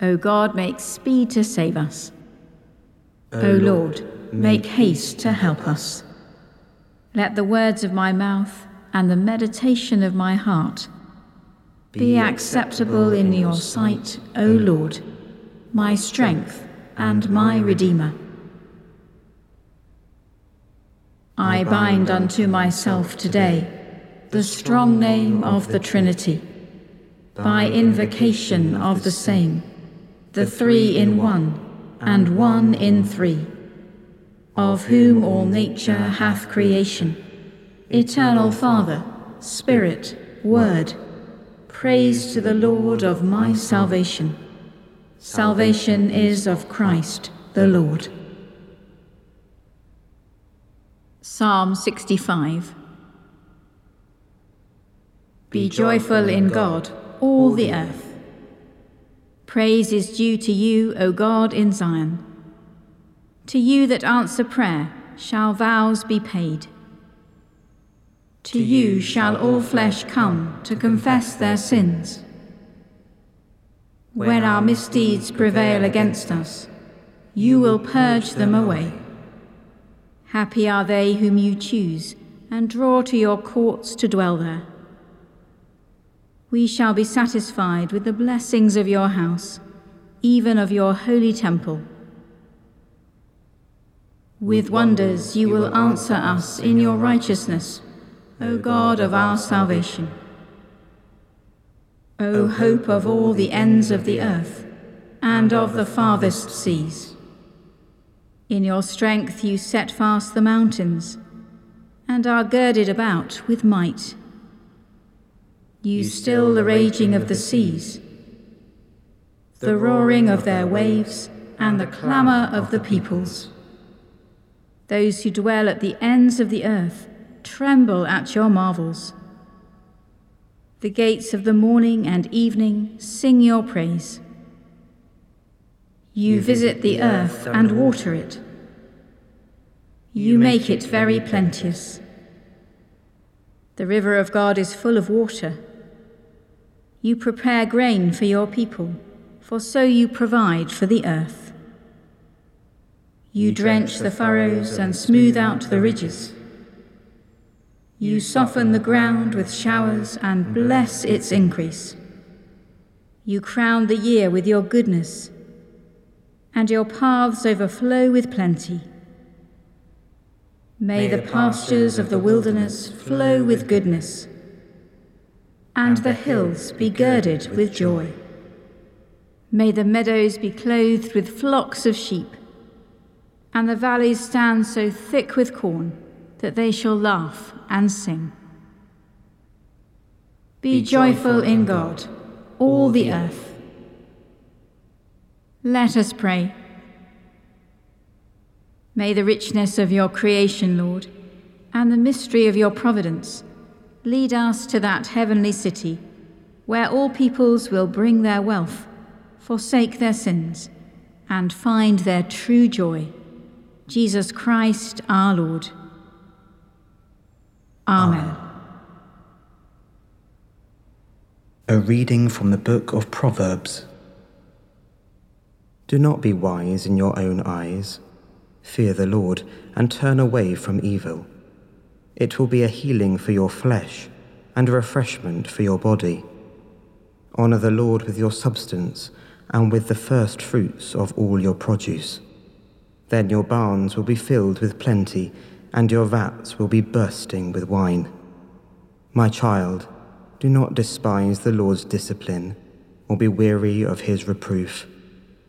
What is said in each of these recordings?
O God, make speed to save us. O Lord, make haste to help us. Let the words of my mouth and the meditation of my heart be acceptable in your sight, O Lord, my strength and my Redeemer. I bind unto myself today the strong name of the Trinity, by invocation of the same, the three in one, and one in three, of whom all nature hath creation, eternal Father, Spirit, Word, praise to the Lord of my salvation. Salvation is of Christ the Lord. Psalm 65 Be joyful in God, all the earth. Praise is due to you, O God, in Zion. To you that answer prayer shall vows be paid. To you shall all flesh come to confess their sins. When our misdeeds prevail against us, you will purge them away. Happy are they whom you choose and draw to your courts to dwell there. We shall be satisfied with the blessings of your house, even of your holy temple. With wonders you will answer us in your righteousness, O God of our salvation. O hope of all the ends of the earth, and of the farthest seas. In your strength you set fast the mountains, and are girded about with might. You still the raging of the seas, the roaring of their waves, and the clamour of the peoples. Those who dwell at the ends of the earth tremble at your marvels. The gates of the morning and evening sing your praise. You visit the earth and water it. You make it very plenteous. The river of God is full of water. You prepare grain for your people, for so you provide for the earth. You drench the furrows and smooth out the ridges. You soften the ground with showers and bless its increase. You crown the year with your goodness and your paths overflow with plenty. May the pastures of the wilderness flow with goodness, and the hills be girded with joy. May the meadows be clothed with flocks of sheep, and the valleys stand so thick with corn that they shall laugh and sing. Be joyful in God, all the earth. Let us pray. May the richness of your creation, Lord, and the mystery of your providence lead us to that heavenly city where all peoples will bring their wealth, forsake their sins, and find their true joy. Jesus Christ our Lord. Amen. A reading from the book of Proverbs. Do not be wise in your own eyes. Fear the Lord and turn away from evil. It will be a healing for your flesh and a refreshment for your body. Honour the Lord with your substance and with the first fruits of all your produce. Then your barns will be filled with plenty, and your vats will be bursting with wine. My child, do not despise the Lord's discipline, or be weary of his reproof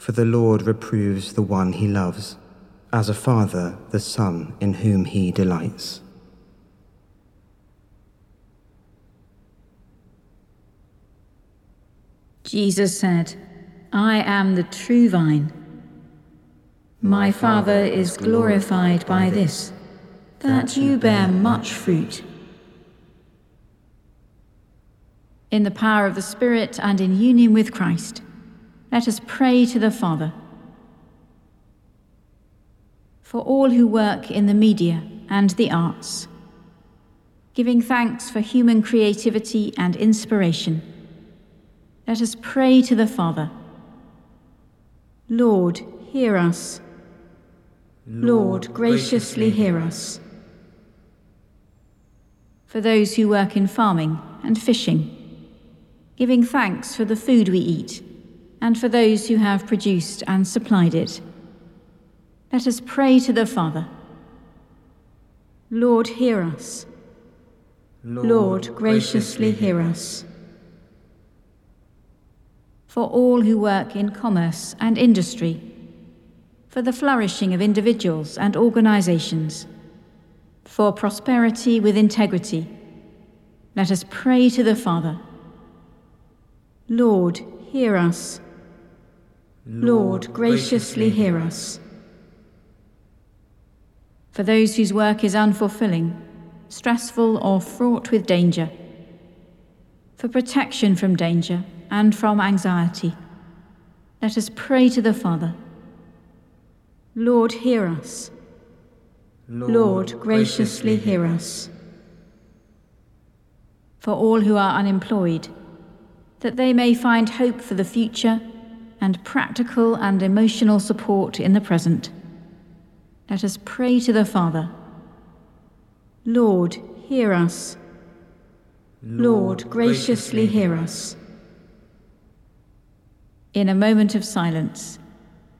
for the Lord reproves the one he loves, as a father the son in whom he delights. Jesus said, I am the true vine. My Father is glorified by this, that you bear much fruit. In the power of the Spirit and in union with Christ, let us pray to the Father. For all who work in the media and the arts, giving thanks for human creativity and inspiration, let us pray to the Father. Lord, hear us. Lord, graciously hear us. For those who work in farming and fishing, giving thanks for the food we eat, and for those who have produced and supplied it. Let us pray to the Father. Lord, hear us. Lord, graciously hear us. For all who work in commerce and industry, for the flourishing of individuals and organizations, for prosperity with integrity, let us pray to the Father. Lord, hear us. Lord, graciously hear us. For those whose work is unfulfilling, stressful, or fraught with danger, for protection from danger and from anxiety, let us pray to the Father. Lord, hear us. Lord, graciously hear us. For all who are unemployed, that they may find hope for the future and practical and emotional support in the present. Let us pray to the Father. Lord, hear us. Lord, graciously hear us. In a moment of silence,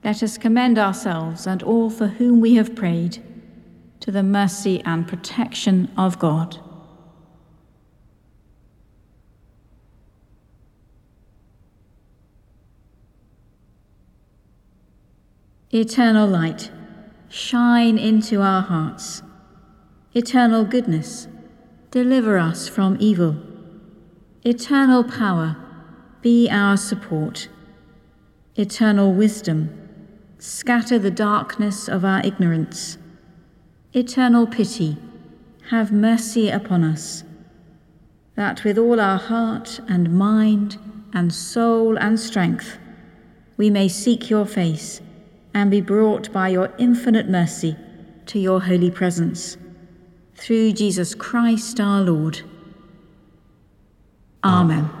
let us commend ourselves and all for whom we have prayed to the mercy and protection of God. Eternal light, shine into our hearts. Eternal goodness, deliver us from evil. Eternal power, be our support. Eternal wisdom, scatter the darkness of our ignorance. Eternal pity, have mercy upon us, that with all our heart and mind and soul and strength we may seek your face and be brought by your infinite mercy to your holy presence. Through Jesus Christ our Lord. Amen.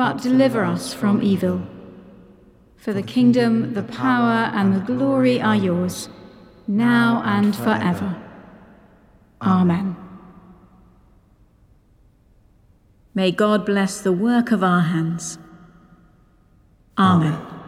but deliver us from evil. For the kingdom, the power, and the glory are yours, now and forever. Amen. May God bless the work of our hands. Amen.